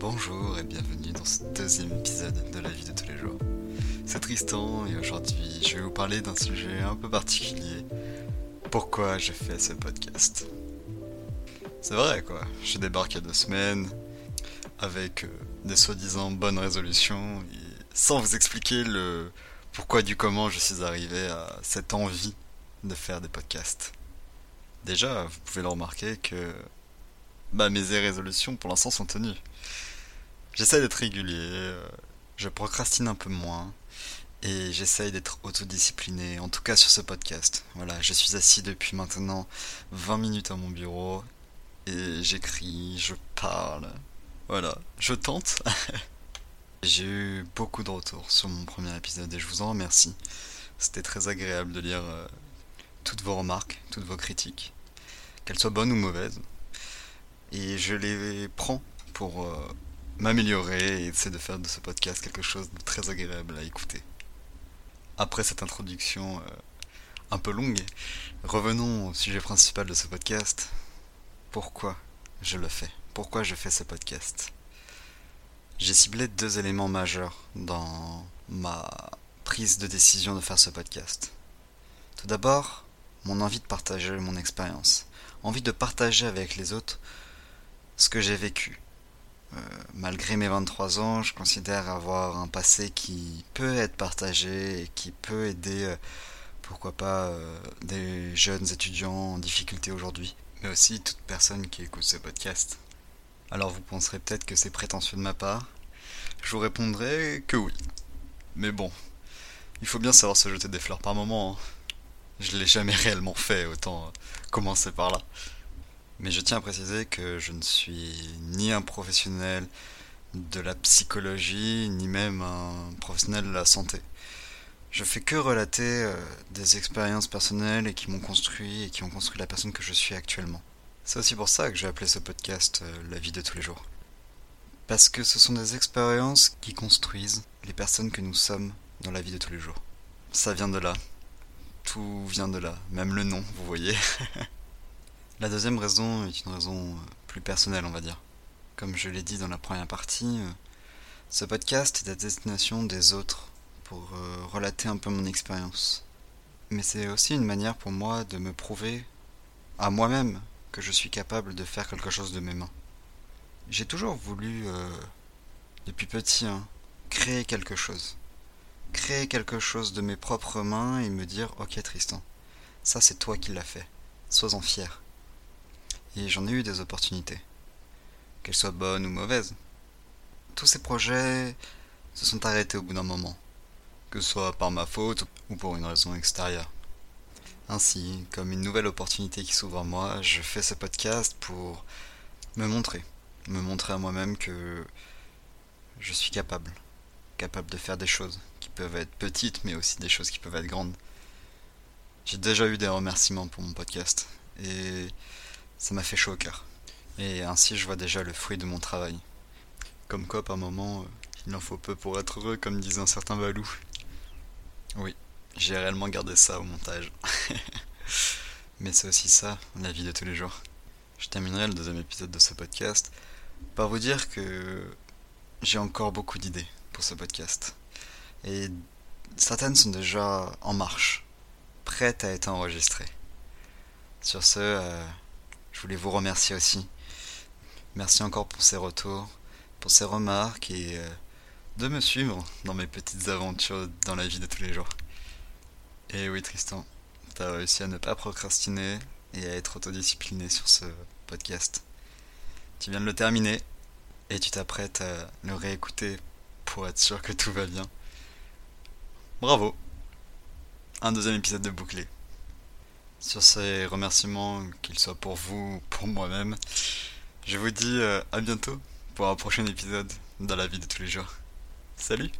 Bonjour et bienvenue dans ce deuxième épisode de la vie de tous les jours. C'est Tristan et aujourd'hui je vais vous parler d'un sujet un peu particulier. Pourquoi je fais ce podcast? C'est vrai quoi, je débarque il y a deux semaines avec euh, des soi-disant bonnes résolutions et sans vous expliquer le pourquoi du comment je suis arrivé à cette envie de faire des podcasts. Déjà, vous pouvez le remarquer que bah, mes résolutions pour l'instant sont tenues. J'essaie d'être régulier, euh, je procrastine un peu moins et j'essaye d'être autodiscipliné, en tout cas sur ce podcast. Voilà, je suis assis depuis maintenant 20 minutes à mon bureau et j'écris, je parle. Voilà, je tente. J'ai eu beaucoup de retours sur mon premier épisode et je vous en remercie. C'était très agréable de lire euh, toutes vos remarques, toutes vos critiques, qu'elles soient bonnes ou mauvaises. Et je les prends pour euh, m'améliorer et essayer de faire de ce podcast quelque chose de très agréable à écouter. Après cette introduction euh, un peu longue, revenons au sujet principal de ce podcast. Pourquoi je le fais? Pourquoi je fais ce podcast? J'ai ciblé deux éléments majeurs dans ma prise de décision de faire ce podcast. Tout d'abord, mon envie de partager mon expérience, envie de partager avec les autres ce que j'ai vécu. Euh, malgré mes 23 ans, je considère avoir un passé qui peut être partagé et qui peut aider, euh, pourquoi pas, euh, des jeunes étudiants en difficulté aujourd'hui, mais aussi toute personne qui écoute ce podcast. Alors vous penserez peut-être que c'est prétentieux de ma part. Je vous répondrai que oui. Mais bon, il faut bien savoir se jeter des fleurs par moment. Hein. Je l'ai jamais réellement fait, autant commencer par là. Mais je tiens à préciser que je ne suis ni un professionnel de la psychologie, ni même un professionnel de la santé. Je fais que relater euh, des expériences personnelles et qui m'ont construit et qui ont construit la personne que je suis actuellement. C'est aussi pour ça que j'ai appelé ce podcast euh, La vie de tous les jours. Parce que ce sont des expériences qui construisent les personnes que nous sommes dans la vie de tous les jours. Ça vient de là. Tout vient de là. Même le nom, vous voyez. La deuxième raison est une raison euh, plus personnelle, on va dire. Comme je l'ai dit dans la première partie, euh, ce podcast est à destination des autres pour euh, relater un peu mon expérience. Mais c'est aussi une manière pour moi de me prouver à moi-même que je suis capable de faire quelque chose de mes mains. J'ai toujours voulu, depuis petit, hein, créer quelque chose. Créer quelque chose de mes propres mains et me dire Ok Tristan, ça c'est toi qui l'as fait. Sois-en fier. Et j'en ai eu des opportunités, qu'elles soient bonnes ou mauvaises. Tous ces projets se sont arrêtés au bout d'un moment, que ce soit par ma faute ou pour une raison extérieure. Ainsi, comme une nouvelle opportunité qui s'ouvre à moi, je fais ce podcast pour me montrer, me montrer à moi-même que je suis capable, capable de faire des choses qui peuvent être petites mais aussi des choses qui peuvent être grandes. J'ai déjà eu des remerciements pour mon podcast et ça m'a fait chaud au cœur. Et ainsi je vois déjà le fruit de mon travail. Comme quoi par moment, euh, il en faut peu pour être heureux, comme disait un certain Balou. Oui, j'ai réellement gardé ça au montage. Mais c'est aussi ça, la vie de tous les jours. Je terminerai le deuxième épisode de ce podcast par vous dire que j'ai encore beaucoup d'idées pour ce podcast. Et certaines sont déjà en marche, prêtes à être enregistrées. Sur ce, euh, je voulais vous remercier aussi. Merci encore pour ces retours, pour ces remarques et euh, de me suivre dans mes petites aventures dans la vie de tous les jours. Et oui Tristan, t'as réussi à ne pas procrastiner et à être autodiscipliné sur ce podcast. Tu viens de le terminer et tu t'apprêtes à le réécouter pour être sûr que tout va bien. Bravo Un deuxième épisode de bouclé. Sur ces remerciements, qu'ils soient pour vous ou pour moi-même, je vous dis euh, à bientôt pour un prochain épisode dans la vie de tous les jours. Salut